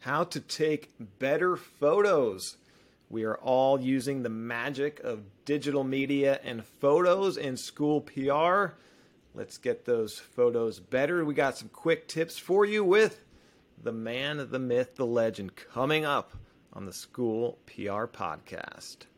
how to take better photos. We are all using the magic of digital media and photos in school PR. Let's get those photos better. We got some quick tips for you with the man, the myth, the legend coming up on the School PR Podcast.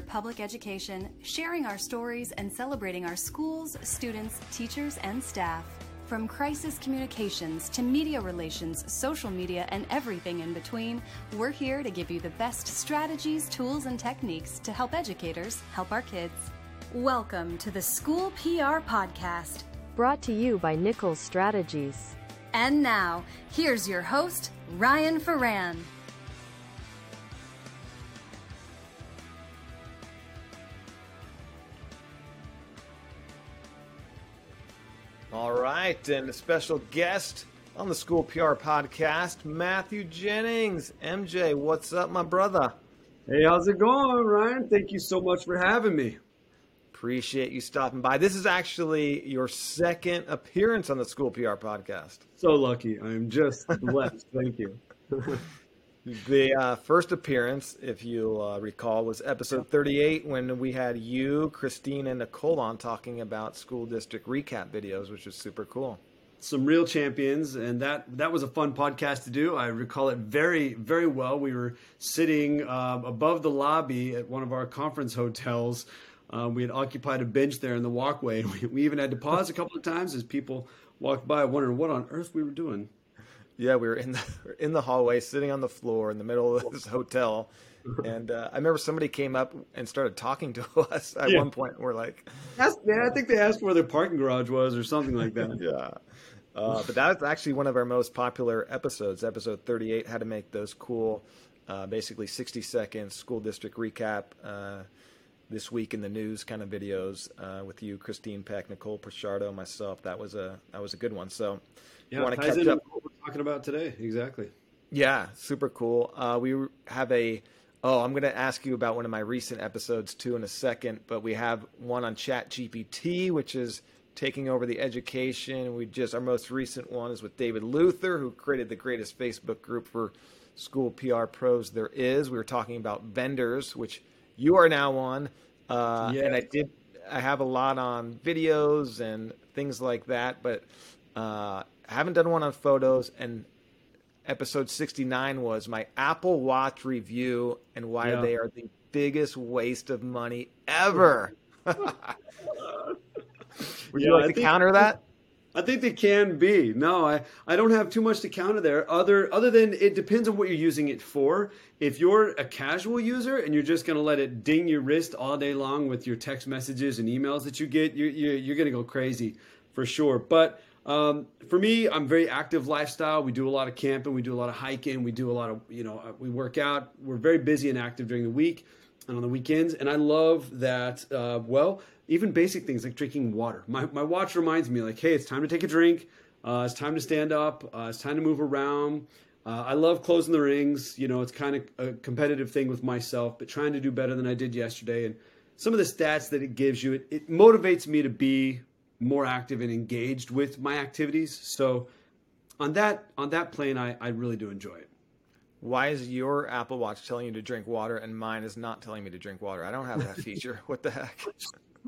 For public education, sharing our stories, and celebrating our schools, students, teachers, and staff. From crisis communications to media relations, social media, and everything in between, we're here to give you the best strategies, tools, and techniques to help educators help our kids. Welcome to the School PR Podcast. Brought to you by Nichols Strategies. And now, here's your host, Ryan Ferran. All right, and a special guest on the School PR podcast, Matthew Jennings. MJ, what's up, my brother? Hey, how's it going, Ryan? Thank you so much for having me. Appreciate you stopping by. This is actually your second appearance on the School PR podcast. So lucky. I'm just blessed. Thank you. The uh, first appearance, if you uh, recall, was episode 38 when we had you, Christine, and Nicole on talking about school district recap videos, which was super cool. Some real champions, and that that was a fun podcast to do. I recall it very very well. We were sitting um, above the lobby at one of our conference hotels. Uh, we had occupied a bench there in the walkway. We, we even had to pause a couple of times as people walked by, wondering what on earth we were doing. Yeah, we were in the in the hallway, sitting on the floor in the middle of this hotel, and uh, I remember somebody came up and started talking to us at Yeah. one point. We're like, yeah, I think they asked where their parking garage was or something like that. yeah. Uh, but that was actually one of our most popular episodes, episode 38, how to make those cool, uh, basically 60 second school district recap, uh, this week in the news kind of videos uh, with you, Christine Peck, Nicole Pichardo, myself. That was a that was a good one. So, if you Yeah, want to catch up? Talking about today. Exactly. Yeah, super cool. Uh, we have a. Oh, I'm going to ask you about one of my recent episodes too in a second, but we have one on Chat GPT, which is taking over the education. We just our most recent one is with David Luther, who created the greatest Facebook group for school PR pros there is. We were talking about vendors, which you are now on, uh, and I did. I have a lot on videos and things like that, but uh, I haven't done one on photos. And episode 69 was my Apple Watch review and why Yeah. they are the biggest waste of money ever. Would you Yeah, like I to think- counter that? I think they can be. No, I, I don't have too much to counter there. Other other than it depends on what you're using it for. If you're a casual user and you're just going to let it ding your wrist all day long with your text messages and emails that you get, you're you're, you're going to go crazy for sure. But um, for me, I'm very active lifestyle. We do a lot of camping, we do a lot of hiking, we do a lot of you know uh, we work out. We're very busy and active during the week and on the weekends. And I love that. Uh, well, even basic things like drinking water. My my watch reminds me like, hey, it's time to take a drink. Uh, it's time to stand up. Uh, it's time to move around. Uh, I love closing the rings. You know, it's kind of a competitive thing with myself, but trying to do better than I did yesterday. And some of the stats that it gives you, it, it motivates me to be more active and engaged with my activities. So on that on that plane, I, I really do enjoy it. Why is your Apple Watch telling you to drink water and mine is not telling me to drink water? I don't have that feature. What the heck?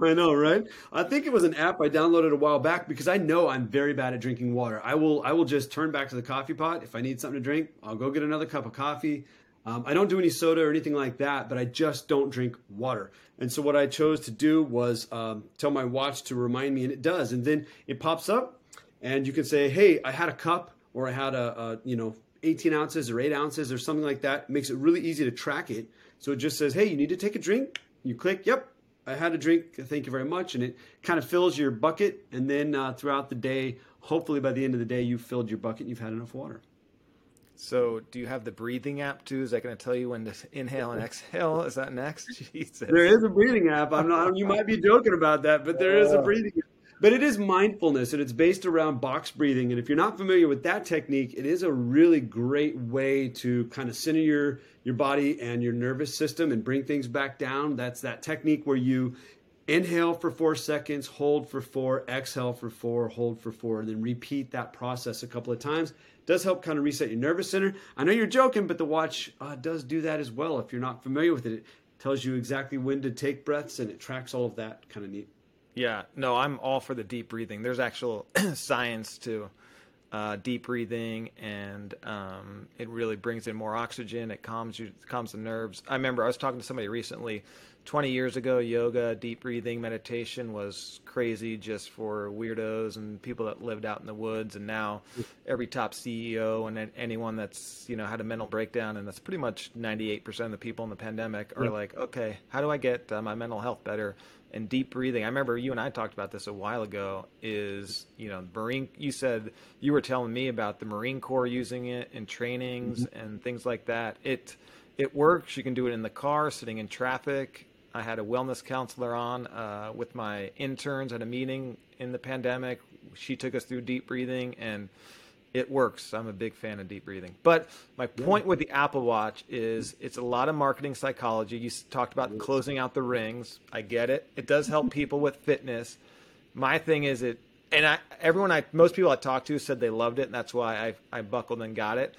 I know, right? I think it was an app I downloaded a while back because I know I'm very bad at drinking water. I will I will just turn back to the coffee pot if I need something to drink. I'll go get another cup of coffee. Um, I don't do any soda or anything like that, but I just don't drink water. And so what I chose to do was um, tell my watch to remind me, and it does. And then it pops up, and you can say, "Hey, I had a cup, or I had a, a you know 18 ounces or 8 ounces or something like that." It makes it really easy to track it. So it just says, "Hey, you need to take a drink." You click, "Yep, I had a drink. Thank you very much. And it kind of fills your bucket. And then uh, throughout the day, hopefully by the end of the day, you've filled your bucket and you've had enough water. So, do you have the breathing app too? Is that going to tell you when to inhale and exhale? Is that next? Jesus. There is a breathing app. I'm not. You might be joking about that, but there is a oh. breathing. app. But it is mindfulness, and it's based around box breathing. And if you're not familiar with that technique, it is a really great way to kind of center your your body and your nervous system and bring things back down. That's that technique where you inhale for four seconds, hold for four, exhale for four, hold for four, and then repeat that process a couple of times. Does help kind of reset your nervous center. I know you're joking, but the watch uh, does do that as well. If you're not familiar with it, it tells you exactly when to take breaths and it tracks all of that. Kind of neat. Yeah, no, I'm all for the deep breathing. There's actual science to uh, deep breathing, and um, it really brings in more oxygen. It calms you, calms the nerves. I remember I was talking to somebody recently 20 years ago, yoga, deep breathing, meditation was crazy just for weirdos and people that lived out in the woods. And now every top CEO and anyone that's, you know, had a mental breakdown, and that's pretty much 98% of the people in the pandemic are like, okay, how do I get uh, my mental health better? And deep breathing. I remember you and I talked about this a while ago. Is you know Marine? You said you were telling me about the Marine Corps using it in trainings mm-hmm. and things like that. It it works. You can do it in the car, sitting in traffic. I had a wellness counselor on uh, with my interns at a meeting in the pandemic. She took us through deep breathing, and it works. I'm a big fan of deep breathing. But my point with the Apple Watch is it's a lot of marketing psychology. You talked about closing out the rings. I get it. It does help people with fitness. My thing is it, and I, everyone I, most people I talked to said they loved it, and that's why I, I buckled and got it.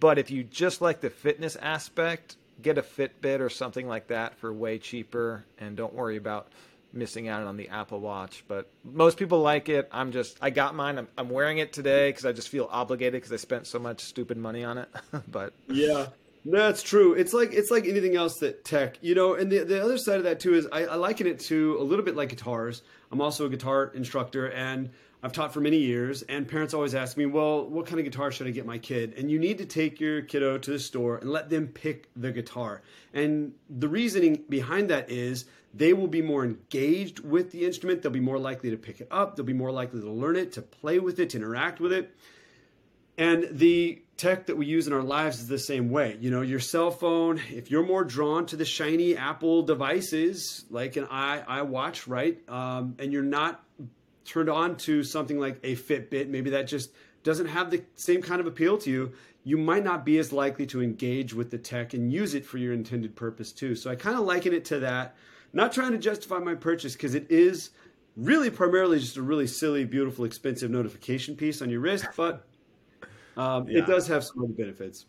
But if you just like the fitness aspect, get a Fitbit or something like that for way cheaper, and don't worry about missing out on the Apple Watch. But most people like it. I'm just I got mine. I'm, I'm wearing it today because I just feel obligated because I spent so much stupid money on it. but yeah. That's true. It's like it's like anything else that tech, you know. And the the other side of that too is I, I liken it to a little bit like guitars. I'm also a guitar instructor, and I've taught for many years, and parents always ask me, well, what kind of guitar should I get my kid? And you need to take your kiddo to the store and let them pick the guitar. And the reasoning behind that is they will be more engaged with the instrument. They'll be more likely to pick it up. They'll be more likely to learn it, to play with it, to interact with it. And the tech that we use in our lives is the same way. You know, your cell phone, if you're more drawn to the shiny Apple devices, like an i iWatch, right? Um, and you're not turned on to something like a Fitbit, maybe that just doesn't have the same kind of appeal to you, you might not be as likely to engage with the tech and use it for your intended purpose too. So I kind of liken it to that. Not trying to justify my purchase because it is really primarily just a really silly, beautiful, expensive notification piece on your wrist, but um, yeah. it does have some other benefits.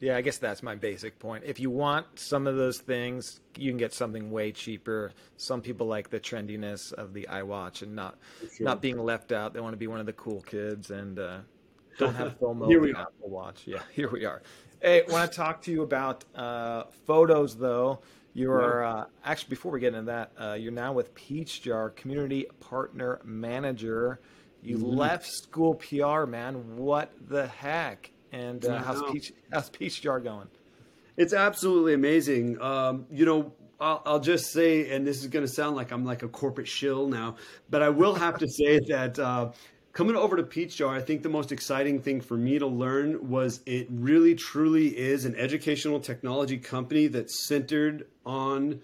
Yeah, I guess that's my basic point. If you want some of those things, you can get something way cheaper. Some people like the trendiness of the iWatch and not sure. not being left out. They want to be one of the cool kids and uh, don't have FOMO here we are. Apple Watch. Yeah, here we are. Hey, I want to talk to you about uh, photos, though. You're uh, actually before we get into that, uh, you're now with PeachJar, community partner manager. You mm-hmm. left school PR, man. What the heck? And uh, how's Peach how's PeachJar going? It's absolutely amazing. Um, you know, I'll, I'll, just say, and this is going to sound like I'm like a corporate shill now, but I will have to say that uh, coming over to PeachJar, I think the most exciting thing for me to learn was it really truly is an educational technology company that's centered on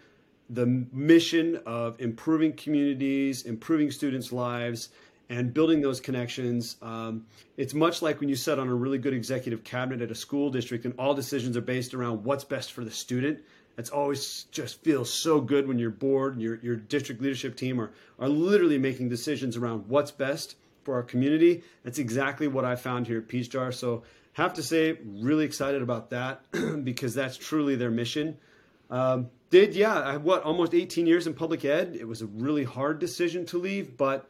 the mission of improving communities, improving students' lives, and building those connections. Um, it's much like when you sit on a really good executive cabinet at a school district and all decisions are based around what's best for the student. It's always just feels so good when your board and your, your district leadership team are, are literally making decisions around what's best for our community. That's exactly what I found here at PeachJar. So have to say, really excited about that because that's truly their mission. Um, did yeah, I what almost 18 years in public ed. It was a really hard decision to leave, but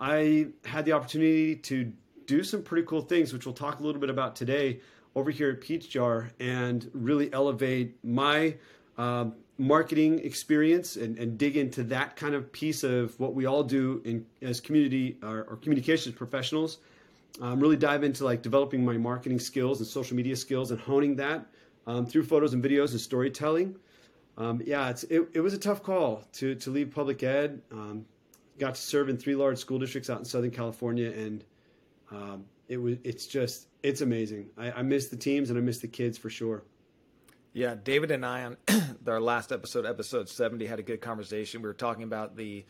I had the opportunity to do some pretty cool things, which we'll talk a little bit about today over here at PeachJar, and really elevate my uh, marketing experience and, and, dig into that kind of piece of what we all do in, as community or, or communications professionals. Um, really dive into like developing my marketing skills and social media skills and honing that um, through photos and videos and storytelling. Um, yeah, it, it, was a tough call to, to leave public ed. Um, got to serve in three large school districts out in Southern California, and um, it was it's just it's amazing. I, I miss the teams and I miss the kids for sure. Yeah, David and I on our last episode, episode seventy, had a good conversation. We were talking about the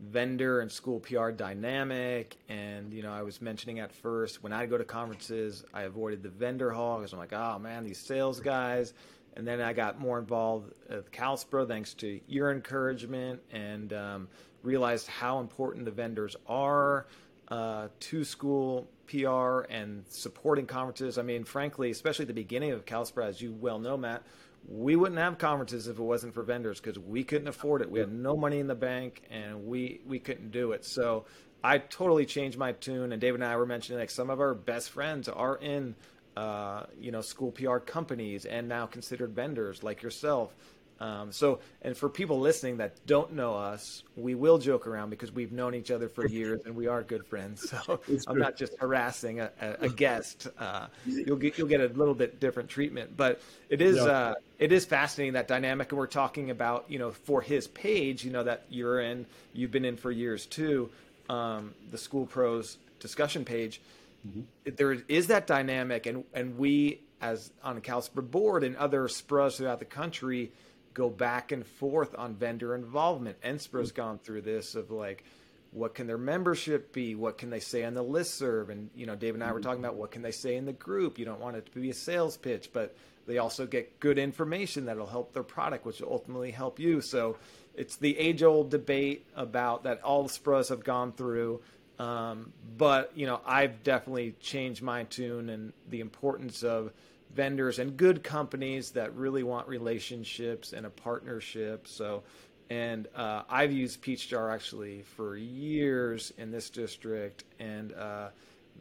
vendor and school PR dynamic, and you know, I was mentioning at first when I go to conferences, I avoided the vendor hall because I'm like, oh man, these sales guys. And then I got more involved with CalSPRO thanks to your encouragement and um, realized how important the vendors are uh, to school PR and supporting conferences. I mean, frankly, especially at the beginning of CalSPRO, as you well know, Matt, we wouldn't have conferences if it wasn't for vendors because we couldn't afford it. We had no money in the bank and we, we couldn't do it. So I totally changed my tune. And David and I were mentioning like some of our best friends are in, uh, you know, school PR companies and now considered vendors like yourself. Um, so, and for people listening that don't know us, we will joke around because we've known each other for years and we are good friends. So I'm not just harassing a, a, guest. Uh, you'll get you'll get a little bit different treatment, but it is yeah. uh, it is fascinating that dynamic. And we're talking about you know for his page, you know that you're in, you've been in for years too. Um, the School Pros discussion page. Mm-hmm. There is that dynamic, and and we as on the CalSPRO board and other SPRAs throughout the country go back and forth on vendor involvement. NSPRA's mm-hmm. gone through this of like, what can their membership be? What can they say on the list serve? And you know, Dave and I were talking about what can they say in the group. You don't want it to be a sales pitch, but they also get good information that'll help their product, which will ultimately help you. So it's the age-old debate about that all the SPRAs have gone through. Um, but you know, I've definitely changed my tune and the importance of vendors and good companies that really want relationships and a partnership. So, and uh, I've used PeachJar actually for years in this district, and uh,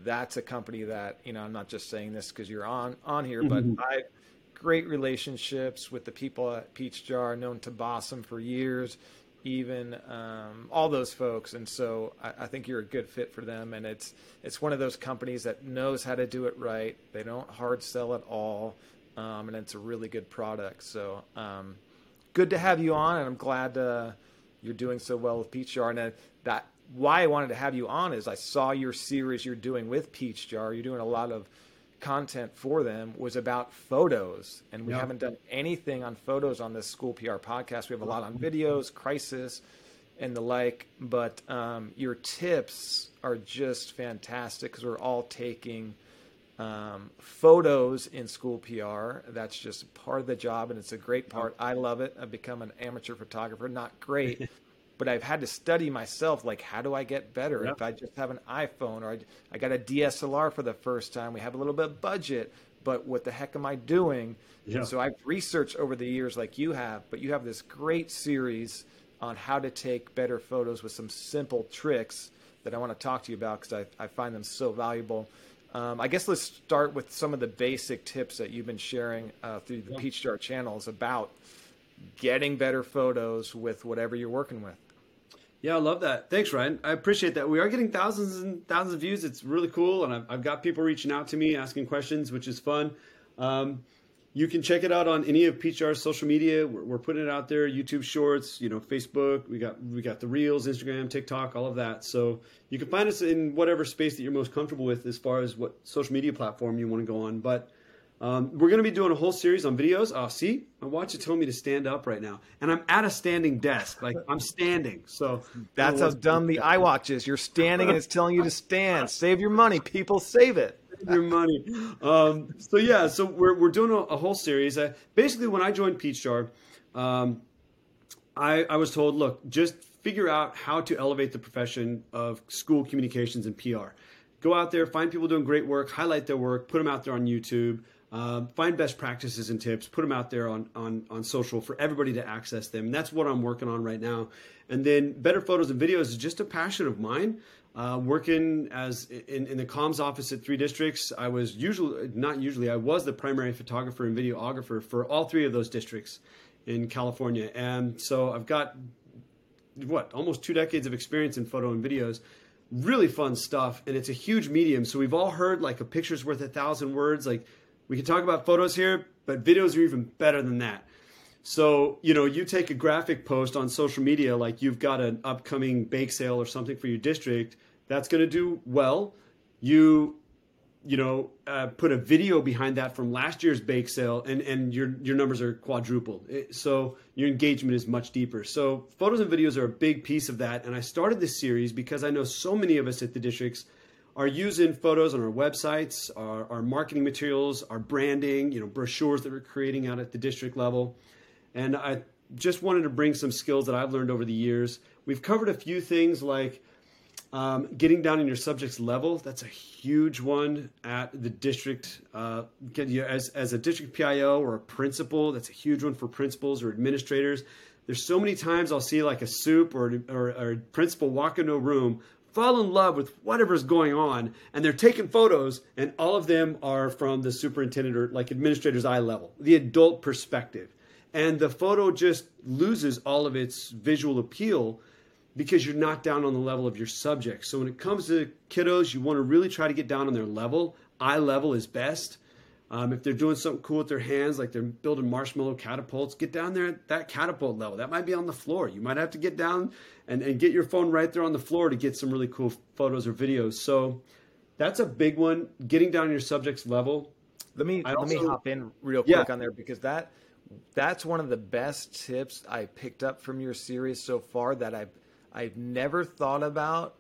that's a company that you know I'm not just saying this because you're on on here, mm-hmm. but I great relationships with the people at PeachJar, known to Bossum for years, even um, all those folks, and so I, I, think you're a good fit for them. And it's it's one of those companies that knows how to do it right. They don't hard sell at all, um, and it's a really good product. So um, good to have you on, and I'm glad uh, you're doing so well with PeachJar. And that why I wanted to have you on is I saw your series you're doing with PeachJar. You're doing a lot of content for them was about photos, and we yep. haven't done anything on photos on this school PR podcast. We have a lot on videos, crisis, and the like. But um, your tips are just fantastic because we're all taking um, photos in school PR. That's just part of the job, and it's a great part. I love it. I've become an amateur photographer. Not great, but I've had to study myself. Like, how do I get better? Yep. If I just have an iPhone or I, I got a DSLR for the first time, we have a little bit of budget, but what the heck am I doing? Yeah. So I've researched over the years, like you have, but you have this great series on how to take better photos with some simple tricks that I want to talk to you about because I, I find them so valuable. Um, I guess let's start with some of the basic tips that you've been sharing uh, through the yeah. PeachJar channels about getting better photos with whatever you're working with. Yeah, I love that. Thanks, Ryan. I appreciate that. We are getting thousands and thousands of views. It's really cool, and I've, I've got people reaching out to me asking questions, which is fun. Um, you can check it out on any of PeachJar's social media. We're, we're, putting it out there: YouTube Shorts, you know, Facebook. We got we got the Reels, Instagram, TikTok, all of that. So you can find us in whatever space that you're most comfortable with, as far as what social media platform you want to go on. But um, we're going to be doing a whole series on videos. Oh, see, my watch is telling me to stand up right now, and I'm at a standing desk. Like I'm standing. So that's how dumb the iWatch is. You're standing, and it's telling you to stand. Save your money, people. Save it. your money. Um, so yeah, so we're we're doing a, a whole series. Uh, basically, when I joined PeachJar, um, I I was told, look, just figure out how to elevate the profession of school communications and PR. Go out there, find people doing great work, highlight their work, put them out there on YouTube. Um, find best practices and tips, put them out there on, on, on social for everybody to access them. And that's what I'm working on right now. And then better photos and videos is just a passion of mine. Uh, working as in, in the comms office at three districts, I was usually not usually I was the primary photographer and videographer for all three of those districts in California, and so I've got what almost two decades of experience in photo and videos. Really fun stuff, and it's a huge medium. So we've all heard like a picture's worth a thousand words. Like we can talk about photos here, but videos are even better than that. So, you know, you take a graphic post on social media, like you've got an upcoming bake sale or something for your district, that's going to do well. You, you know, uh, put a video behind that from last year's bake sale, and and your your numbers are quadrupled. so your engagement is much deeper. So photos and videos are a big piece of that. And I started this series because I know so many of us at the districts are using photos on our websites, our, our marketing materials, our branding, you know, brochures that we're creating out at the district level. And I just wanted to bring some skills that I've learned over the years. We've covered a few things like um, getting down in your subject's level. That's a huge one at the district. Uh, as, as a district PIO or a principal, that's a huge one for principals or administrators. There's so many times I'll see like a soup or, or, or a principal walk into a room, fall in love with whatever's going on, and they're taking photos, and all of them are from the superintendent or like administrator's eye level, the adult perspective. And the photo just loses all of its visual appeal because you're not down on the level of your subject. So when it comes to kiddos, you want to really try to get down on their level. Eye level is best. Um, if they're doing something cool with their hands, like they're building marshmallow catapults, get down there at that catapult level. That might be on the floor. You might have to get down and, and get your phone right there on the floor to get some really cool photos or videos. So that's a big one. Getting down your subject's level. Let me let me hop in real quick yeah. on there because that that's one of the best tips I picked up from your series so far that I've I've never thought about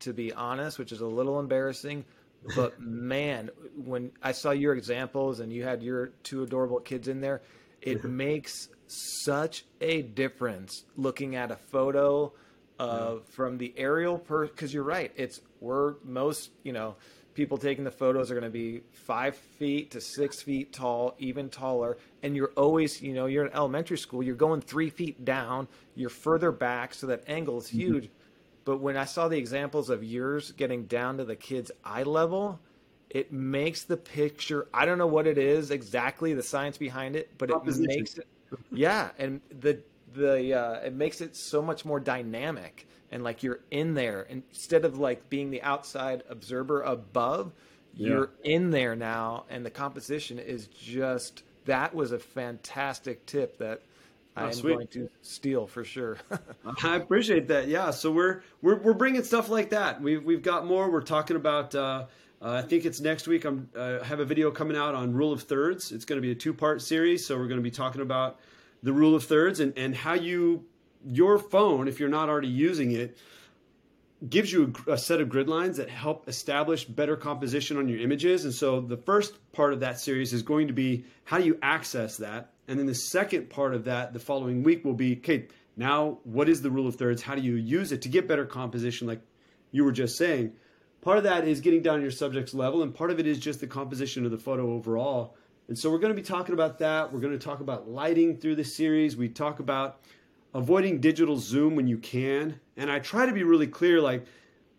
to be honest, which is a little embarrassing but man, when I saw your examples and you had your two adorable kids in there, it makes such a difference looking at a photo of yeah. from the aerial per because you're right it's we're most you know people taking the photos are going to be five feet to six feet tall even taller and you're always you know you're in elementary school you're going three feet down you're further back so that angle is mm-hmm. huge mm-hmm. But when I saw the examples of yours getting down to the kid's eye level, it makes the picture. I don't know what it is exactly, the science behind it, but it makes it. Yeah, and the the uh, it makes it so much more dynamic and like you're in there instead of like being the outside observer above. Yeah. You're in there now, and the composition is just that was a fantastic tip that I am sweet. going to steal for sure. I appreciate that. Yeah, so we're we're we're bringing stuff like that. We've we've got more. We're talking about. Uh, uh, I think it's next week. I'm uh, have a video coming out on rule of thirds. It's going to be a two part series. So we're going to be talking about the rule of thirds and and how you your phone, if you're not already using it, gives you a, a set of grid lines that help establish better composition on your images. And so the first part of that series is going to be how do you access that and then the second part of that, the following week, will be okay, now what is the rule of thirds? How do you use it to get better composition, like you were just saying? Part of that is getting down to your subject's level, and part of it is just the composition of the photo overall. And so we're going to be talking about that. We're going to talk about lighting through the series. We talk about avoiding digital zoom when you can. And I try to be really clear like,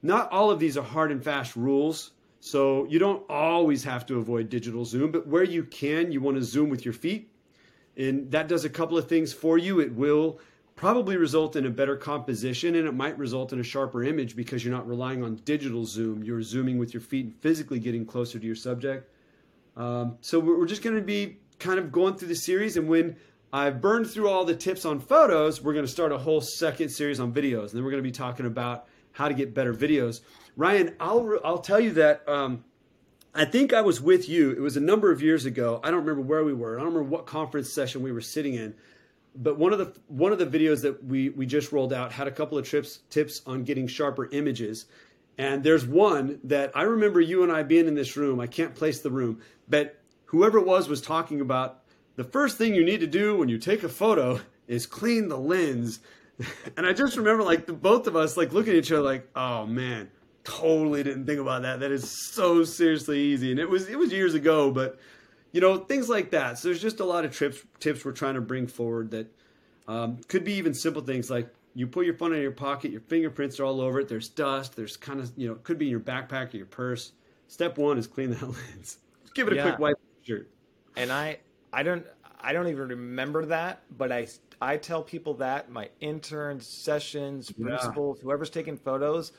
not all of these are hard and fast rules. So you don't always have to avoid digital zoom, but where you can, you want to zoom with your feet and that does a couple of things for you. It will probably result in a better composition and it might result in a sharper image because you're not relying on digital zoom. You're zooming with your feet and physically getting closer to your subject. Um, so we're just going to be kind of going through the series. And when I've burned through all the tips on photos, we're going to start a whole second series on videos. And then we're going to be talking about how to get better videos. Ryan, I'll, I'll tell you that. Um, I think I was with you. It was a number of years ago. I don't remember where we were. I don't remember what conference session we were sitting in. But one of the one of the videos that we we just rolled out had a couple of trips tips on getting sharper images. And there's one that I remember you and I being in this room. I can't place the room, but whoever it was was talking about the first thing you need to do when you take a photo is clean the lens. And I just remember like the both of us like looking at each other like, "Oh man, totally didn't think about that. That is so seriously easy, and it was it was years ago, but you know things like that. So there's just a lot of tips tips we're trying to bring forward that um, could be even simple things like you put your phone in your pocket, your fingerprints are all over it. There's dust. There's kind of you know it could be in your backpack or your purse. Step one is clean that lens. Give it a yeah. quick wipe. Sure. And I I don't I don't even remember that, but I I tell people that my interns, sessions, principals, yeah. whoever's taking photos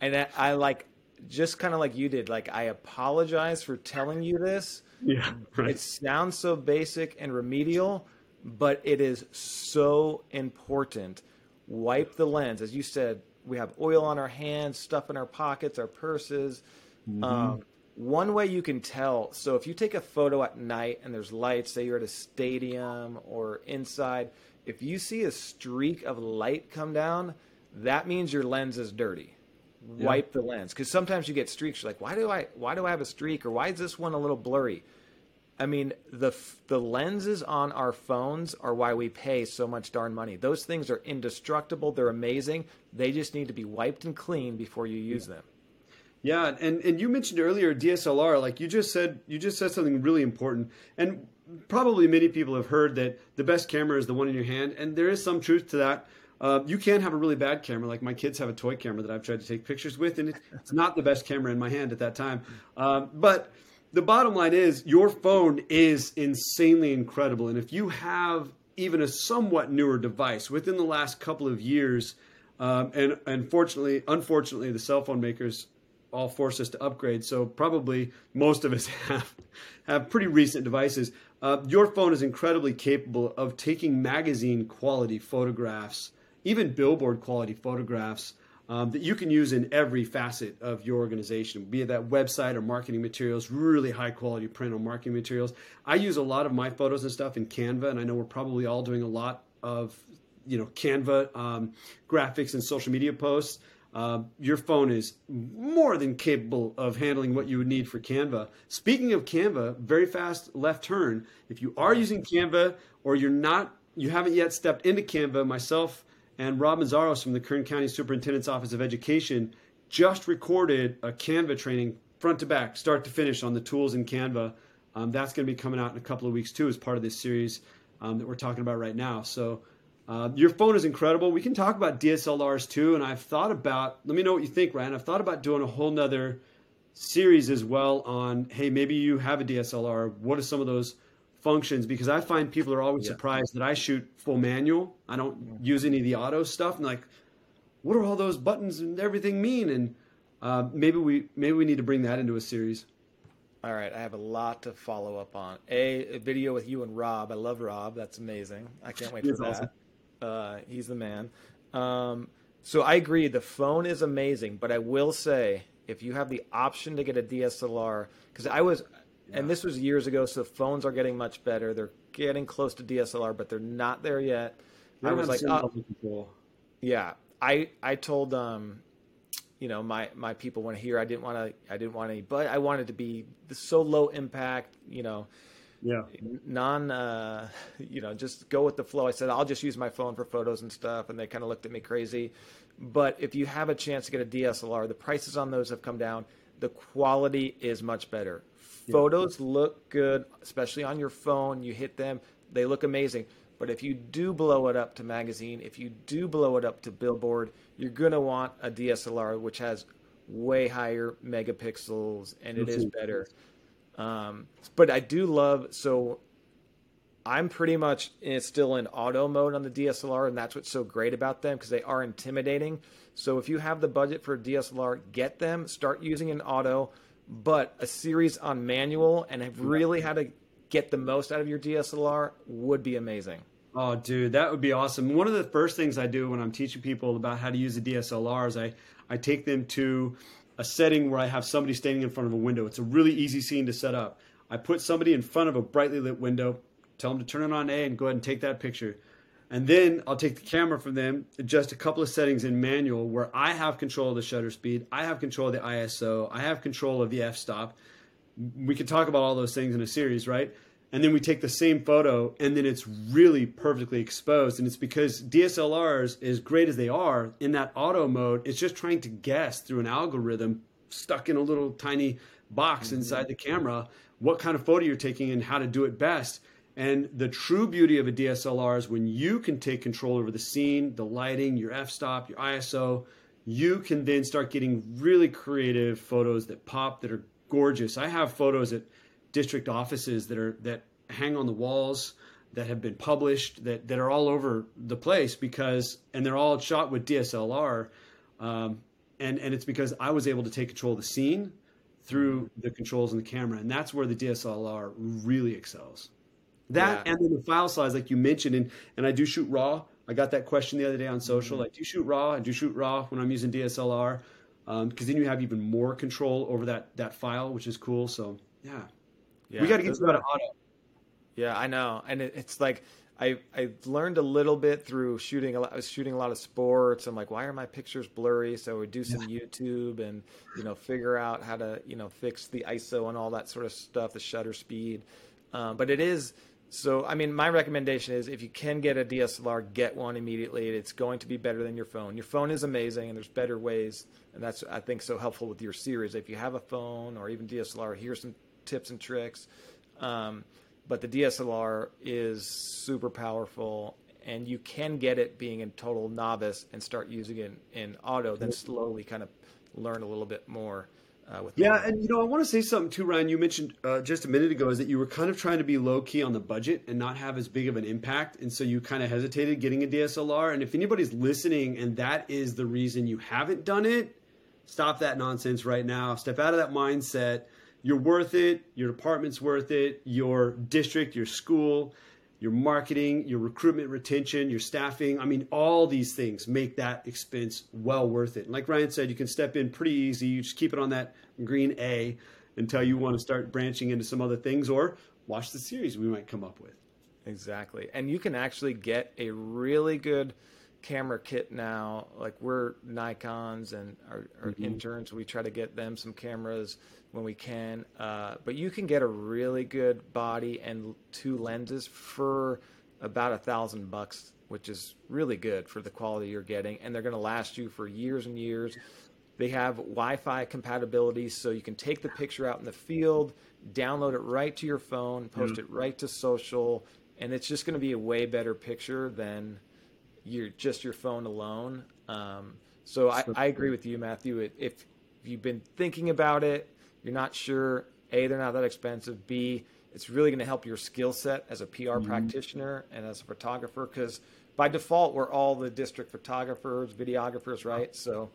and I, I like just kind of like you did. Like I apologize for telling you this. Yeah, right. It sounds so basic and remedial, but it is so important. Wipe the lens, as you said. We have oil on our hands, stuff in our pockets, our purses. Mm-hmm. Um, one way you can tell so if you take a photo at night and there's lights say you're at a stadium or inside if you see a streak of light come down that means your lens is dirty wipe the lens because sometimes you get streaks. You're like, why do I why do I have a streak or why is this one a little blurry? I mean, the the lenses on our phones are why we pay so much darn money. Those things are indestructible. They're amazing. They just need to be wiped and clean before you use them. Yeah, and and you mentioned earlier DSLR. Like you just said, you just said something really important. And probably many people have heard that the best camera is the one in your hand, and there is some truth to that. Uh, you can have a really bad camera. Like my kids have a toy camera that I've tried to take pictures with, and it's not the best camera in my hand at that time. Um, but the bottom line is, your phone is insanely incredible, and if you have even a somewhat newer device within the last couple of years, um, and unfortunately, unfortunately, the cell phone makers all force us to upgrade. So probably most of us have have pretty recent devices. Uh, your phone is incredibly capable of taking magazine quality photographs, even billboard quality photographs um, that you can use in every facet of your organization, be it that website or marketing materials, really high quality print or marketing materials. I use a lot of my photos and stuff in Canva, and I know we're probably all doing a lot of you know Canva um, graphics and social media posts uh, your phone is more than capable of handling what you would need for Canva. Speaking of Canva, very fast left turn. If you are using Canva or you're not, you haven't yet stepped into Canva, myself and Rob Meszaros from the Kern County Superintendent's Office of Education just recorded a Canva training front to back, start to finish on the tools in Canva. Um, that's going to be coming out in a couple of weeks too, as part of this series um, that we're talking about right now. So uh, your phone is incredible. We can talk about DSLRs too, and I've thought about. Let me know what you think, Ryan. I've thought about doing a whole nother series as well on. Hey, maybe you have a DSLR. What are some of those functions? Because I find people are always yeah. surprised that I shoot full manual. I don't use any of the auto stuff. And like, what do all those buttons and everything mean? And uh, maybe we maybe we need to bring that into a series. All right, I have a lot to follow up on. A, a video with you and Rob. I love Rob. That's amazing. I can't wait for that. Awesome. Uh, he's the man. Um, so I agree. The phone is amazing, but I will say if you have the option to get a DSLR, because I was, yeah. and this was years ago, so phones are getting much better. They're getting close to DSLR, but they're not there yet. I was like, oh, yeah. I I told um, you know, my my people want to hear. I didn't want to. I didn't want any, but I wanted to be so low impact. You know, yeah non uh, you know just go with the flow i said i'll just use my phone for photos and stuff and they kind of looked at me crazy but if you have a chance to get a dslr the prices on those have come down the quality is much better yeah. photos look good especially on your phone you hit them they look amazing but if you do blow it up to magazine if you do blow it up to billboard you're going to want a dslr which has way higher megapixels and it is better um, but I do love so I'm pretty much in, still in auto mode on the DSLR, and that's what's so great about them because they are intimidating. So if you have the budget for a DSLR, get them, start using an auto, but a series on manual and have really had to get the most out of your DSLR would be amazing. Oh, dude, that would be awesome. One of the first things I do when I'm teaching people about how to use a DSLR is I, I take them to a setting where I have somebody standing in front of a window. It's a really easy scene to set up. I put somebody in front of a brightly lit window, tell them to turn it on A and go ahead and take that picture. And then I'll take the camera from them, adjust a couple of settings in manual where I have control of the shutter speed, I have control of the ISO, I have control of the f stop. We could talk about all those things in a series, right? and then we take the same photo and then it's really perfectly exposed and it's because DSLRs as great as they are in that auto mode it's just trying to guess through an algorithm stuck in a little tiny box mm-hmm. inside the camera what kind of photo you're taking and how to do it best and the true beauty of a DSLR is when you can take control over the scene the lighting your f-stop your ISO you can then start getting really creative photos that pop that are gorgeous. I have photos at district offices that are that hang on the walls that have been published that, that are all over the place because and they're all shot with DSLR um, and and it's because I was able to take control of the scene through the controls in the camera. And that's where the DSLR really excels that yeah. and then the file size like you mentioned and and I do shoot raw I got that question the other day on social mm-hmm. like do you shoot raw I do shoot raw when I'm using DSLR because um, then you have even more control over that that file which is cool so yeah yeah, we got to get you out of auto. Yeah, I know, and it, it's like I I learned a little bit through shooting. A lot, I was shooting a lot of sports. I'm like, why are my pictures blurry? So we do some yeah. YouTube and you know figure out how to you know fix the ISO and all that sort of stuff, the shutter speed. Um, but it is so. I mean, my recommendation is if you can get a DSLR, get one immediately. It's going to be better than your phone. Your phone is amazing, and there's better ways, and that's I think so helpful with your series. If you have a phone or even DSLR, here's some tips and tricks. Um, but the DSLR is super powerful and you can get it being a total novice and start using it in, in auto, then slowly kind of learn a little bit more. Uh, with yeah, and you know, I want to say something too, Ryan. You mentioned uh, just a minute ago is that you were kind of trying to be low key on the budget and not have as big of an impact, and so you kind of hesitated getting a DSLR. And if anybody's listening and that is the reason you haven't done it, stop that nonsense right now. Step out of that mindset you're worth it. Your department's worth it. Your district, your school, your marketing, your recruitment, retention, your staffing. I mean, all these things make that expense well worth it. And like Ryan said, you can step in pretty easy. You just keep it on that green A until you want to start branching into some other things or watch the series we might come up with. Exactly. And you can actually get a really good camera kit now. Like we're Nikons and our, our mm-hmm. interns, we try to get them some cameras when we can. Uh, but you can get a really good body and two lenses for about a thousand bucks, which is really good for the quality you're getting, and they're going to last you for years and years. They have Wi-Fi compatibility, so you can take the picture out in the field, download it right to your phone, post mm-hmm. it right to social, and it's just going to be a way better picture than your just your phone alone. Um, so I, I, agree with you, Matthew. If you've been thinking about it, you're not sure. A, they're not that expensive. B, it's really going to help your skill set as a PR mm-hmm. practitioner and as a photographer because by default we're all the district photographers, videographers, right? So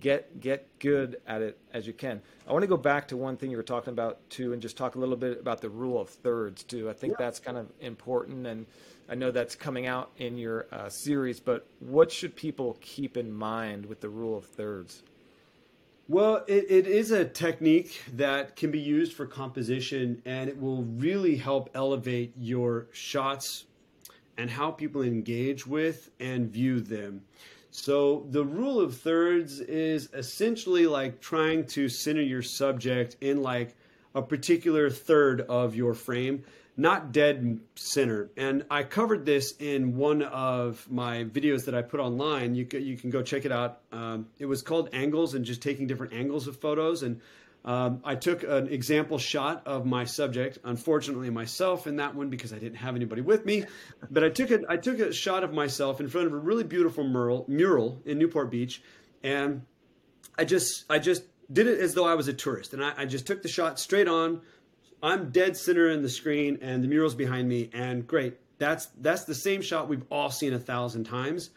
get get good at it as you can. I want to go back to one thing you were talking about too, and just talk a little bit about the rule of thirds too. I think yeah. that's kind of important, and I know that's coming out in your uh, series. But what should people keep in mind with the rule of thirds? Well, it, it is a technique that can be used for composition and it will really help elevate your shots and how people engage with and view them. So, the rule of thirds is essentially like trying to center your subject in like a particular third of your frame not dead center. And I covered this in one of my videos that I put online. You can, you can go check it out. Um, it was called Angles and just taking different angles of photos. And um, I took an example shot of my subject, unfortunately myself in that one because I didn't have anybody with me. But I took a, I took a shot of myself in front of a really beautiful mural, mural in Newport Beach. And I just, I just did it as though I was a tourist. And I, I just took the shot straight on, I'm dead center in the screen and the mural's behind me, and great. That's that's the same shot we've all seen a thousand times.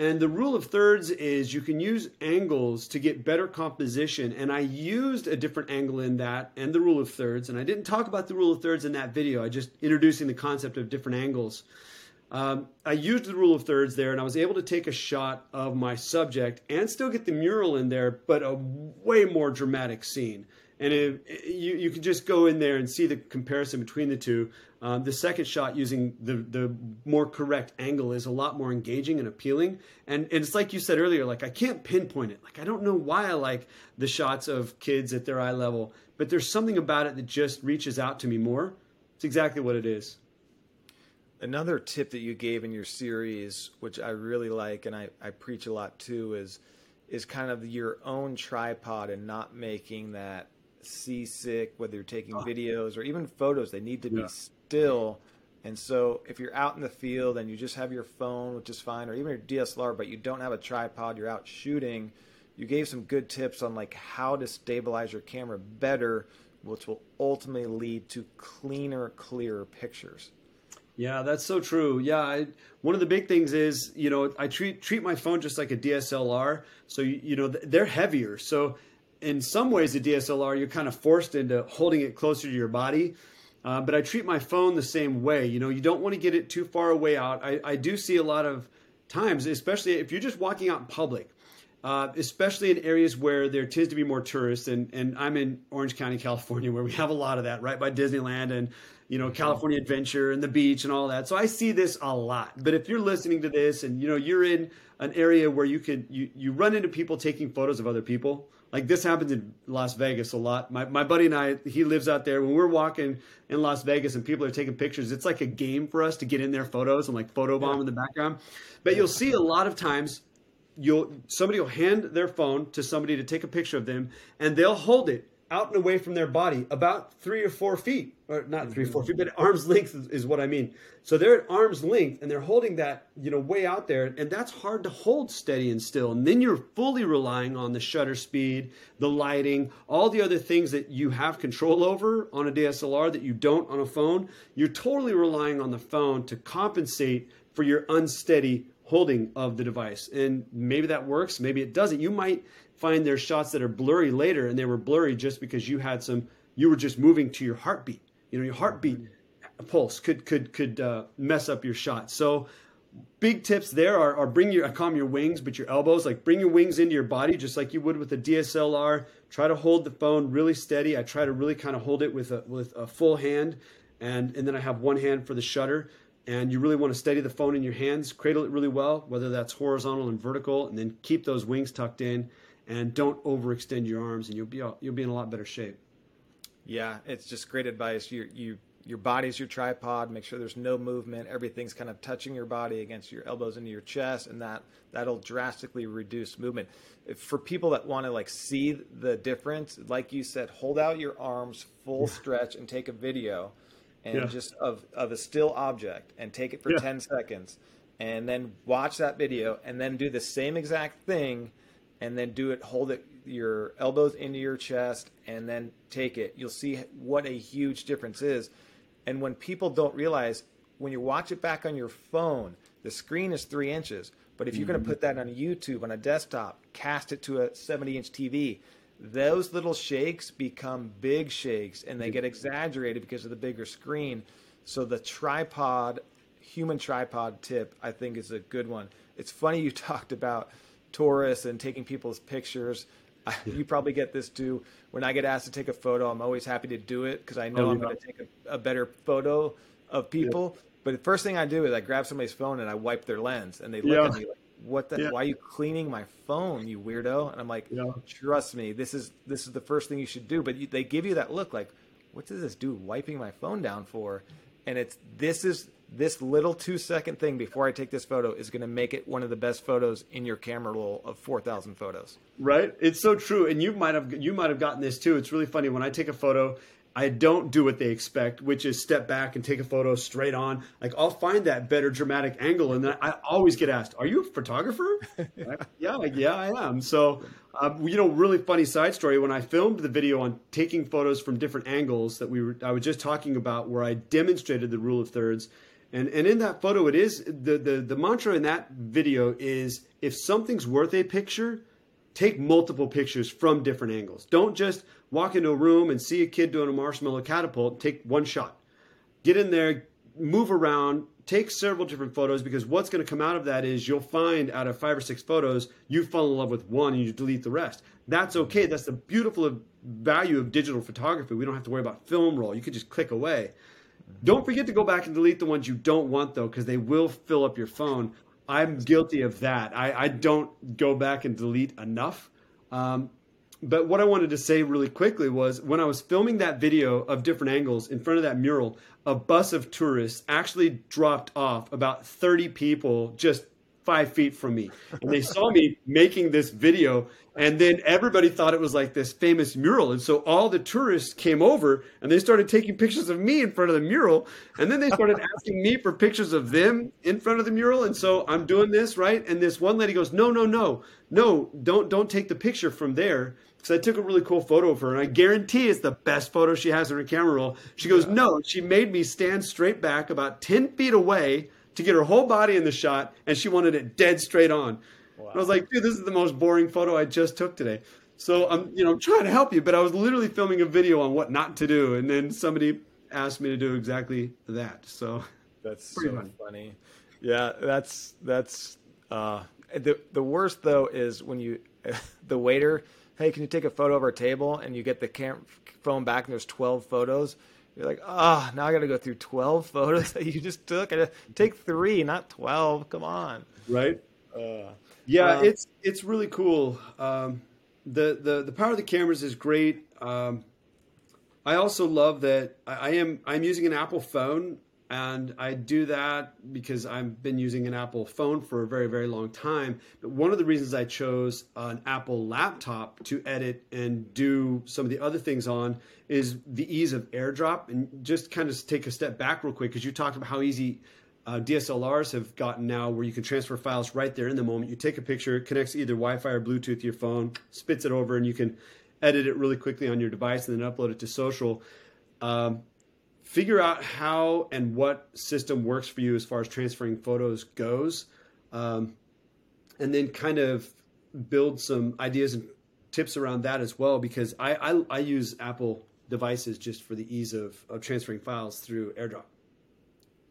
And the rule of thirds is you can use angles to get better composition. And I used a different angle in that and the rule of thirds. And I didn't talk about the rule of thirds in that video. I just introducing the concept of different angles. Um, I used the rule of thirds there, and I was able to take a shot of my subject and still get the mural in there, but a way more dramatic scene and it, you you can just go in there and see the comparison between the two. Um, the second shot using the the more correct angle is a lot more engaging and appealing. And, and it's like you said earlier, like I can't pinpoint it. Like I don't know why I like the shots of kids at their eye level, but there's something about it that just reaches out to me more. It's exactly what it is. Another tip that you gave in your series, which I really like and I, I preach a lot too, is is kind of your own tripod and not making that seasick, whether you're taking oh. videos or even photos, they need to be still. And so if you're out in the field and you just have your phone, which is fine, or even your DSLR, but you don't have a tripod, you're out shooting, you gave some good tips on like how to stabilize your camera better, which will ultimately lead to cleaner, clearer pictures. Yeah, that's so true. Yeah, I, one of the big things is you know I treat treat my phone just like a DSLR. So you, you know they're heavier. So in some ways, a DSLR, you're kind of forced into holding it closer to your body. Uh, but I treat my phone the same way. You know, you don't want to get it too far away out. I, I do see a lot of times, especially if you're just walking out in public uh, especially in areas where there tends to be more tourists. And, and I'm in Orange County, California, where we have a lot of that, right by Disneyland and you know California Adventure and the beach and all that. So I see this a lot. But if you're listening to this and you know you're in an area where you could you you run into people taking photos of other people. Like this happens in Las Vegas a lot. My my buddy and I, he lives out there. When we're walking in Las Vegas and people are taking pictures, it's like a game for us to get in their photos and like photobomb yeah. in the background. But you'll see a lot of times you'll somebody will hand their phone to somebody to take a picture of them and they'll hold it out and away from their body about three or four feet or not three or four feet but arm's length is, is, what i mean so they're at arm's length and they're holding that you know way out there and that's hard to hold steady and still and then you're fully relying on the shutter speed the lighting all the other things that you have control over on a dslr that you don't on a phone you're totally relying on the phone to compensate for your unsteady holding of the device. And maybe that works, maybe it doesn't. You might find there's shots that are blurry later and they were blurry just because you had some you were just moving to your heartbeat. You know, your heartbeat pulse could could could uh, mess up your shot. So big tips there are, are bring your calm your wings, but your elbows, like bring your wings into your body, just like you would with a DSLR. Try to hold the phone really steady. I try to really kind of hold it with a with a full hand, and and then I have one hand for the shutter and you really want to steady the phone in your hands, cradle it really well, whether that's horizontal and vertical, and then keep those wings tucked in, and don't overextend your arms, and you'll be all, you'll be in a lot better shape. Yeah, it's just great advice. You you your body's your tripod. Make sure there's no movement. Everything's kind of touching your body against your elbows into your chest, and that that'll drastically reduce movement. For people that want to like see the difference, like you said, hold out your arms full stretch and take a video and yeah. just of, of a still object and take it for yeah. 10 seconds and then watch that video and then do the same exact thing and then do it hold it your elbows into your chest and then take it you'll see what a huge difference is and when people don't realize when you watch it back on your phone the screen is three inches but if you're mm-hmm. going to put that on youtube on a desktop cast it to a 70 inch tv those little shakes become big shakes and they get exaggerated because of the bigger screen. So the tripod, human tripod tip, I think is a good one. It's funny you talked about tourists and taking people's pictures. you probably get this too. When I get asked to take a photo, I'm always happy to do it because I know oh, I'm going to take a, a, better photo of people. Yeah. But the first thing I do is I grab somebody's phone and I wipe their lens, and they look yeah. at me like, what the yeah. why are you cleaning my phone you weirdo and i'm like yeah. trust me this is this is the first thing you should do but you, they give you that look like what does this dude wiping my phone down for and it's this is this little two second thing before i take this photo is going to make it one of the best photos in your camera roll of 4000 photos right it's so true and you might have you might have gotten this too it's really funny when i take a photo I don't do what they expect, which is step back and take a photo straight on. Like I'll find that better dramatic angle, and then I always get asked, "Are you a photographer?" yeah, like, yeah, I am. So, um, you know, really funny side story. When I filmed the video on taking photos from different angles that we were, I was just talking about, where I demonstrated the rule of thirds, and and in that photo, it is the the the mantra in that video is if something's worth a picture, take multiple pictures from different angles. Don't just walk into a room and see a kid doing a marshmallow catapult, take one shot. Get in there, move around, take several different photos because what's going to come out of that is you'll find out of five or six photos, you fall in love with one and you delete the rest. That's okay. That's the beautiful value of digital photography. We don't have to worry about film roll. You can just click away. Don't forget to go back and delete the ones you don't want though, because they will fill up your phone. I'm guilty of that. I, I don't go back and delete enough. Um, but what I wanted to say really quickly was when I was filming that video of different angles in front of that mural, a bus of tourists actually dropped off about 30 people just five feet from me. And they saw me making this video. And then everybody thought it was like this famous mural. And so all the tourists came over and they started taking pictures of me in front of the mural. And then they started asking me for pictures of them in front of the mural. And so I'm doing this, right? And this one lady goes, No, no, no, no, don't don't take the picture from there. Because I took a really cool photo of her, and I guarantee it's the best photo she has in her camera roll. She goes, yeah. No, she made me stand straight back about 10 feet away to get her whole body in the shot, and she wanted it dead straight on. Wow. I was like, dude, this is the most boring photo I just took today. So I'm, you know, trying to help you, but I was literally filming a video on what not to do, and then somebody asked me to do exactly that. So that's so funny. funny. Yeah, that's that's uh, the the worst though is when you the waiter, hey, can you take a photo of our table? And you get the cam- phone back and there's 12 photos. You're like, ah, oh, now I got to go through 12 photos that you just took. I take three, not 12. Come on. Right. Uh, yeah, um, it's it's really cool. Um, the the the power of the cameras is great. Um, I also love that I, I am I'm using an Apple phone and I do that because I've been using an Apple phone for a very, very long time. But one of the reasons I chose an Apple laptop to edit and do some of the other things on is the ease of AirDrop. And just kind of take a step back real quick because you talked about how easy uh, DSLRs have gotten now, where you can transfer files right there in the moment. You take a picture, it connects either Wi-Fi or Bluetooth to your phone, spits it over, and you can edit it really quickly on your device and then upload it to social. Um, figure out how and what system works for you as far as transferring photos goes, um, and then kind of build some ideas and tips around that as well. Because I, I, I use Apple devices just for the ease of, of transferring files through AirDrop.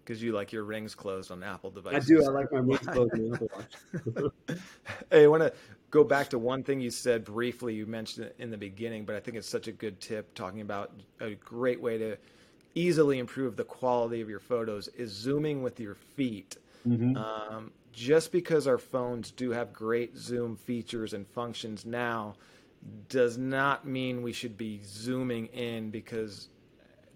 Because you like your rings closed on Apple devices. I do. I like my rings closed on Apple Watch. hey, I want to go back to one thing you said briefly. You mentioned it in the beginning, but I think it's such a good tip talking about a great way to easily improve the quality of your photos is zooming with your feet. Mm-hmm. Um, just because our phones do have great zoom features and functions now does not mean we should be zooming in because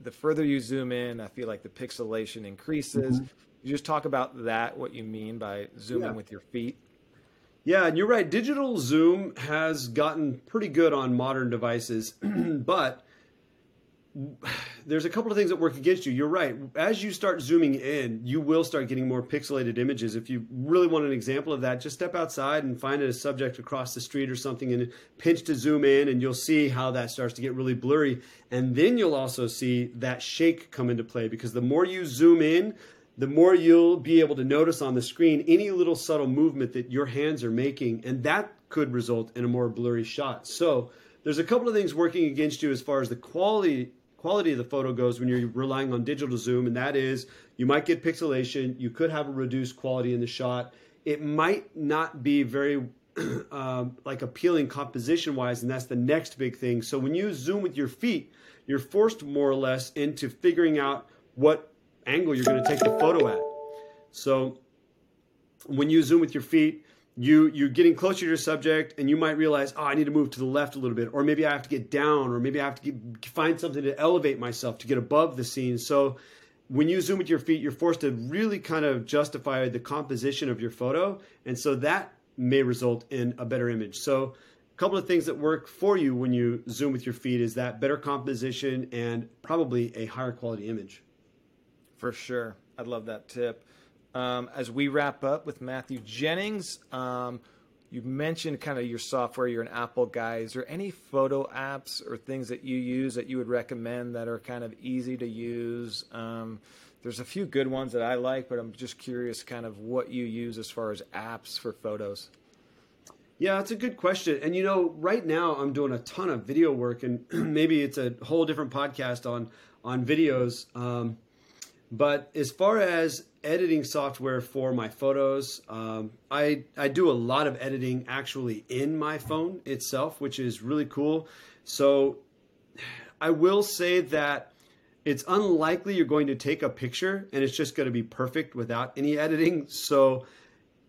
the further you zoom in, I feel like the pixelation increases. Mm-hmm. You just talk about that, what you mean by zooming yeah. with your feet. Yeah, and you're right. Digital zoom has gotten pretty good on modern devices, but there's a couple of things that work against you. You're right. As you start zooming in, you will start getting more pixelated images. If you really want an example of that, just step outside and find a subject across the street or something and pinch to zoom in, and you'll see how that starts to get really blurry. And then you'll also see that shake come into play because the more you zoom in, the more you'll be able to notice on the screen any little subtle movement that your hands are making, and that could result in a more blurry shot. So, there's a couple of things working against you as far as the quality quality of the photo goes when you're relying on digital zoom, and that is you might get pixelation, you could have a reduced quality in the shot. It might not be very um, like appealing composition wise, and that's the next big thing. So when you zoom with your feet, you're forced more or less into figuring out what angle you're going to take the photo at. So when you zoom with your feet, you you're getting closer to your subject and you might realize oh i need to move to the left a little bit or maybe i have to get down or maybe i have to get, find something to elevate myself to get above the scene. So when you zoom with your feet you're forced to really kind of justify the composition of your photo. And so that may result in a better image. So a couple of things that work for you when you zoom with your feet is that better composition and probably a higher quality image. For sure. I'd love that tip um, as we wrap up with Matthew Jennings, um, you mentioned kind of your software. You're an Apple guy. Is there any photo apps or things that you use that you would recommend that are kind of easy to use? Um, there's a few good ones that I like, but I'm just curious, kind of what you use as far as apps for photos. Yeah, that's a good question. And you know, right now I'm doing a ton of video work, and maybe it's a whole different podcast on on videos. Um, but as far as editing software for my photos, um, I I do a lot of editing actually in my phone itself, which is really cool. So I will say that it's unlikely you're going to take a picture and it's just going to be perfect without any editing. So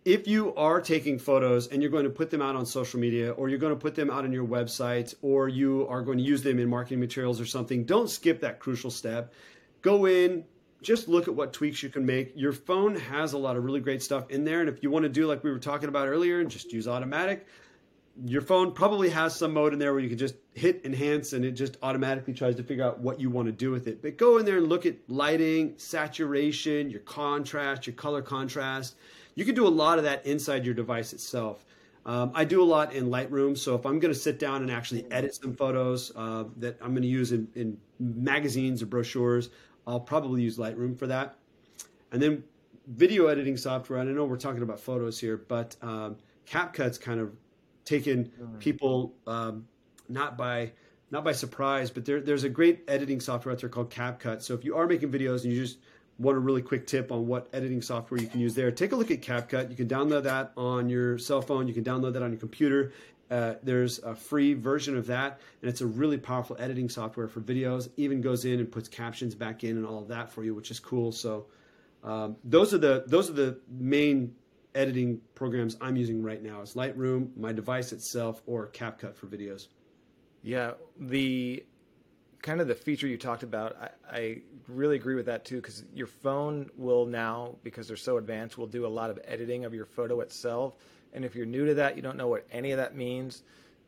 if you are taking photos and you're going to put them out on social media or you're going to put them out on your website or you are going to use them in marketing materials or something, don't skip that crucial step. Go in, just look at what tweaks you can make. Your phone has a lot of really great stuff in there. And if you want to do like we were talking about earlier and just use automatic, your phone probably has some mode in there where you can just hit enhance and it just automatically tries to figure out what you want to do with it. But go in there and look at lighting, saturation, your contrast, your color contrast. You can do a lot of that inside your device itself. Um, I do a lot in Lightroom, so if I'm going to sit down and actually edit some photos uh, that I'm going to use in, in magazines or brochures, I'll probably use Lightroom for that. And then video editing software, and I know we're talking about photos here, but um, CapCut's kind of taken mm. people um, not by not by surprise, but there, there's a great editing software out there called CapCut. So if you are making videos and you just want a really quick tip on what editing software you can use there, take a look at CapCut. You can download that on your cell phone. You can download that on your computer. Uh, there's a free version of that, and it's a really powerful editing software for videos. Even goes in and puts captions back in and all of that for you, which is cool. So um, those are the those are the main editing programs I'm using right now. Is Lightroom, my device itself, or CapCut for videos. Yeah, the kind of the feature you talked about, I, I really agree with that too, because your phone will now, because they're so advanced, will do a lot of editing of your photo itself. And if you're new to that, you don't know what any of that means.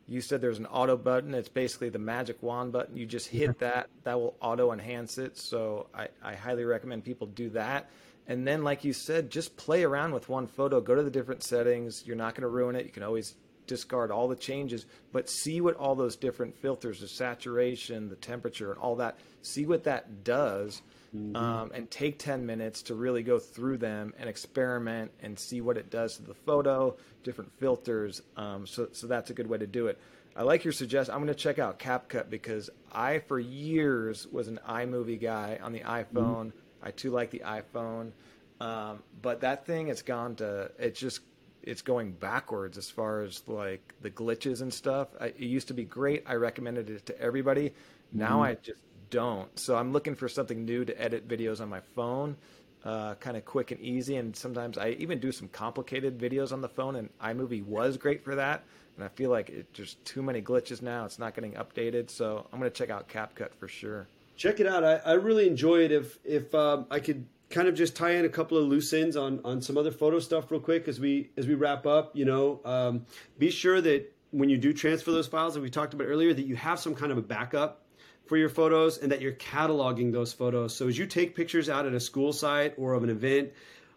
You said there's an auto button. It's basically the magic wand button. You just hit mm-hmm. that, that will auto enhance it. So I, I highly recommend people do that. And then, like you said, just play around with one photo. Go to the different settings. You're not going to ruin it. You can always discard all the changes, but see what all those different filters, the saturation, the temperature, and all that, see what that does. Mm-hmm. Um, and take 10 minutes to really go through them and experiment and see what it does to the photo, different filters. Um, so, so that's a good way to do it. I like your suggestion. I'm going to check out CapCut because I, for years, was an iMovie guy on the iPhone. Mm-hmm. I too like the iPhone. Um, but that thing—it's gone to, it's just it's going backwards as far as like the glitches and stuff. I, it used to be great. I recommended it to everybody. Now mm-hmm. I just don't. So I'm looking for something new to edit videos on my phone, uh, kind of quick and easy. And sometimes I even do some complicated videos on the phone, and iMovie was great for that. And I feel like it, there's too many glitches now. It's not getting updated. So I'm going to check out CapCut for sure. Check it out. I, I really enjoy it. If if um, I could kind of just tie in a couple of loose ends on on some other photo stuff real quick as we as we wrap up. You know, um, be sure that when you do transfer those files that we talked about earlier, that you have some kind of a backup for your photos and that you're cataloging those photos. So as you take pictures out at a school site or of an event,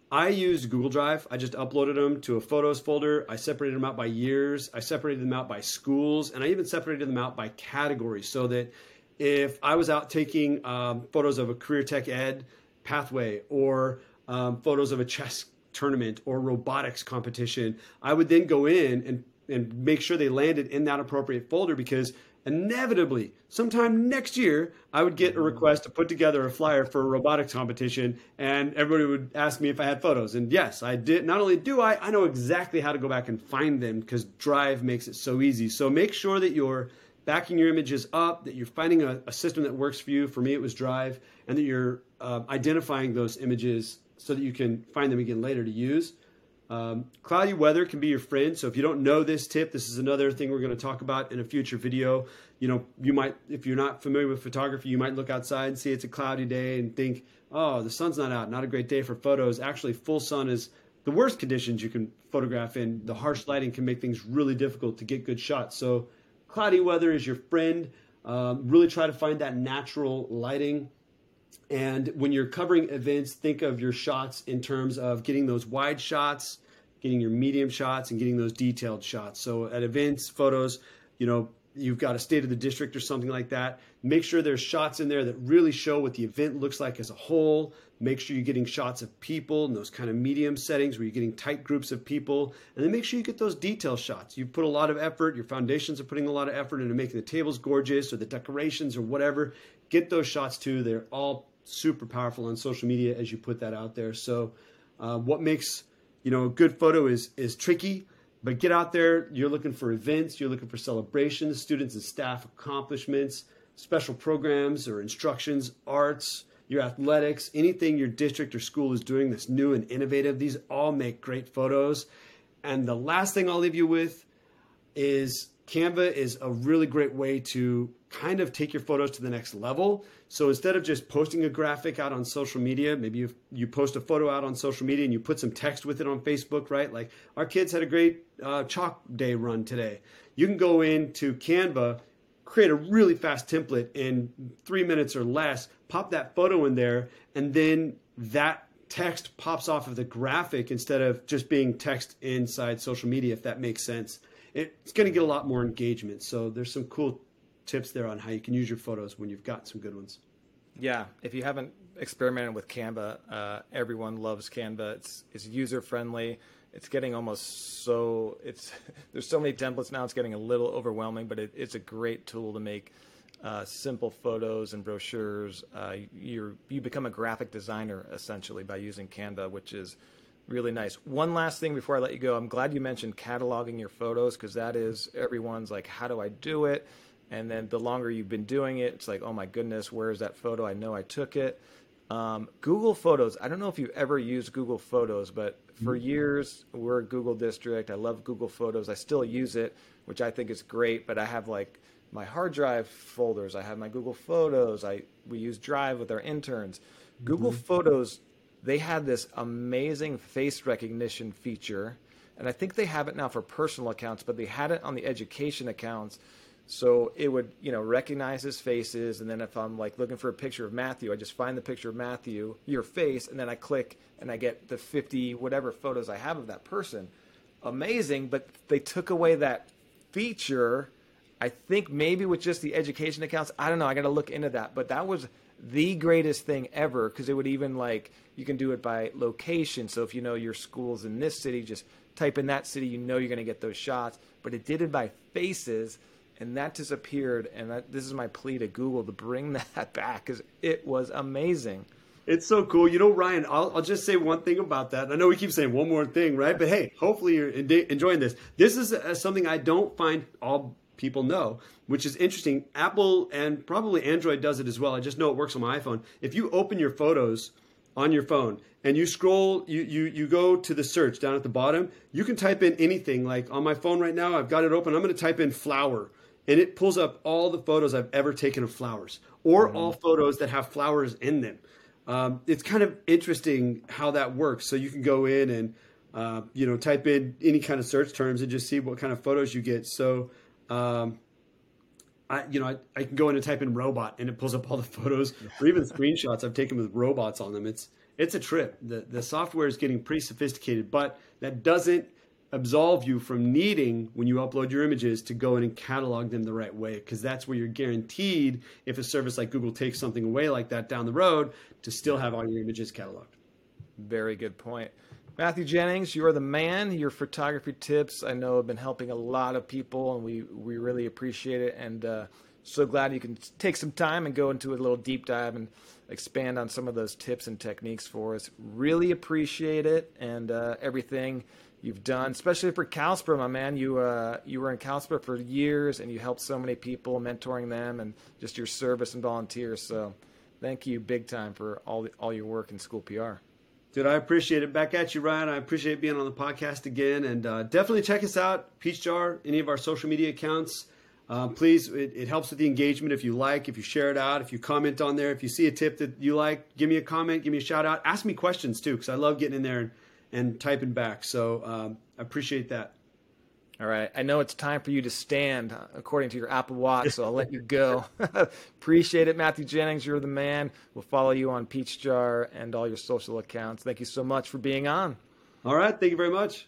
I used Google Drive. I just uploaded them to a photos folder. I separated them out by years. I separated them out by schools, and I even separated them out by categories so that if I was out taking um, photos of a career tech ed pathway or um, photos of a chess tournament or robotics competition, I would then go in and, and make sure they landed in that appropriate folder because inevitably, sometime next year, I would get a request to put together a flyer for a robotics competition, and everybody would ask me if I had photos. And yes, I did. Not only do I, I know exactly how to go back and find them because Drive makes it so easy. So make sure that you're backing your images up, that you're finding a, a system that works for you. For me, it was Drive, and that you're uh, identifying those images so that you can find them again later to use. Um, cloudy weather can be your friend. So if you don't know this tip, this is another thing we're going to talk about in a future video. You know, you might, if you're not familiar with photography, you might look outside and see it's a cloudy day and think, oh, the sun's not out, not a great day for photos. Actually, full sun is the worst conditions you can photograph in. The harsh lighting can make things really difficult to get good shots. So cloudy weather is your friend. Um, really try to find that natural lighting. And when you're covering events, think of your shots in terms of getting those wide shots, getting your medium shots, and getting those detailed shots. So at events, photos, you know, you've got a state of the district or something like that. Make sure there's shots in there that really show what the event looks like as a whole. Make sure you're getting shots of people in those kind of medium settings where you're getting tight groups of people. And then make sure you get those detail shots. You've put a lot of effort, your foundations are putting a lot of effort into making the tables gorgeous or the decorations or whatever. Get those shots too. They're all super powerful on social media as you put that out there. So, uh, what makes you know a good photo is is tricky but get out there. You're looking for events, you're looking for celebrations, students and staff accomplishments, special programs or instructions, arts, your athletics, anything your district or school is doing that's new and innovative. These all make great photos. And the last thing I'll leave you with is Canva is a really great way to kind of take your photos to the next level. So instead of just posting a graphic out on social media, maybe you you post a photo out on social media and you put some text with it on Facebook, right? Like our kids had a great uh, chalk day run today. You can go into Canva, create a really fast template in three minutes or less, pop that photo in there, and then that text pops off of the graphic instead of just being text inside social media, if that makes sense. It's going to get a lot more engagement. So there's some cool tips there on how you can use your photos when you've got some good ones. Yeah, if you haven't experimented with Canva, uh, everyone loves Canva. It's it's user friendly. It's getting almost so it's there's so many templates now. It's getting a little overwhelming, but it, it's a great tool to make uh, simple photos and brochures. Uh, you you become a graphic designer essentially by using Canva, which is really nice. One last thing before I let you go, I'm glad you mentioned cataloging your photos because that is everyone's like, how do I do it? And then the longer you've been doing it, it's like, oh my goodness, where is that photo? I know I took it. Um, Google Photos. I don't know if you've ever used Google Photos, but for mm-hmm. years we're a Google district. I love Google Photos. I still use it, which I think is great. But I have like my hard drive folders. I have my Google Photos. I we use Drive with our interns. Mm-hmm. Google Photos, they had this amazing face recognition feature, and I think they have it now for personal accounts, but they had it on the education accounts. So it would, you know, recognize his faces, and then if I'm like looking for a picture of Matthew, I just find the picture of Matthew, your face, and then I click and I get the 50 whatever photos I have of that person. Amazing, but they took away that feature I think maybe with just the education accounts, I don't know. I got to look into that. But that was the greatest thing ever because it would even like you can do it by location. So if you know your school's in this city, just type in that city. You know you're going to get those shots. But it did it by faces, and that disappeared. And that, this is my plea to Google to bring that back because it was amazing. It's so cool. You know, Ryan, I'll, I'll, just say one thing about that. I know we keep saying one more thing, right? But hey, hopefully you're enjoying this. This is uh, something I don't find all people know, which is interesting. Apple and probably Android does it as well. I just know it works on my iPhone. If you open your photos on your phone and you scroll, you, you, you go to the search down at the bottom, you can type in anything. Like on my phone right now, I've got it open. I'm going to type in flower and it pulls up all the photos I've ever taken of flowers or mm-hmm. all photos that have flowers in them. Um, it's kind of interesting how that works. So you can go in and uh, you know type in any kind of search terms and just see what kind of photos you get. So um, I, you know, I, I, can go in and type in robot and it pulls up all the photos or even screenshots I've taken with robots on them. It's it's a trip. The the software is getting pretty sophisticated, but that doesn't absolve you from needing when you upload your images to go in and catalog them the right way because that's where you're guaranteed if a service like Google takes something away like that down the road to still have all your images cataloged. Very good point. Matthew Jennings, you are the man. Your photography tips, I know, have been helping a lot of people, and we, we really appreciate it. And uh, so glad you can take some time and go into a little deep dive and expand on some of those tips and techniques for us. Really appreciate it and uh, everything you've done, especially for CalSPRA, my man. You uh, you were in CalSPRA for years, and you helped so many people, mentoring them, and just your service and volunteers. So, thank you big time for all all your work in school PR. Dude, I appreciate it. Back at you, Ryan. I appreciate being on the podcast again. And uh, definitely check us out, PeachJar, any of our social media accounts. Uh, please, it, it, helps with the engagement if you like, if you share it out, if you comment on there, if you see a tip that you like, give me a comment, give me a shout out. Ask me questions too, because I love getting in there and, and typing back. So um, I appreciate that. All right. I know it's time for you to stand according to your Apple Watch, so I'll let you go. Appreciate it, Matthew Jennings. You're the man. We'll follow you on PeachJar and all your social accounts. Thank you so much for being on. All right. Thank you very much.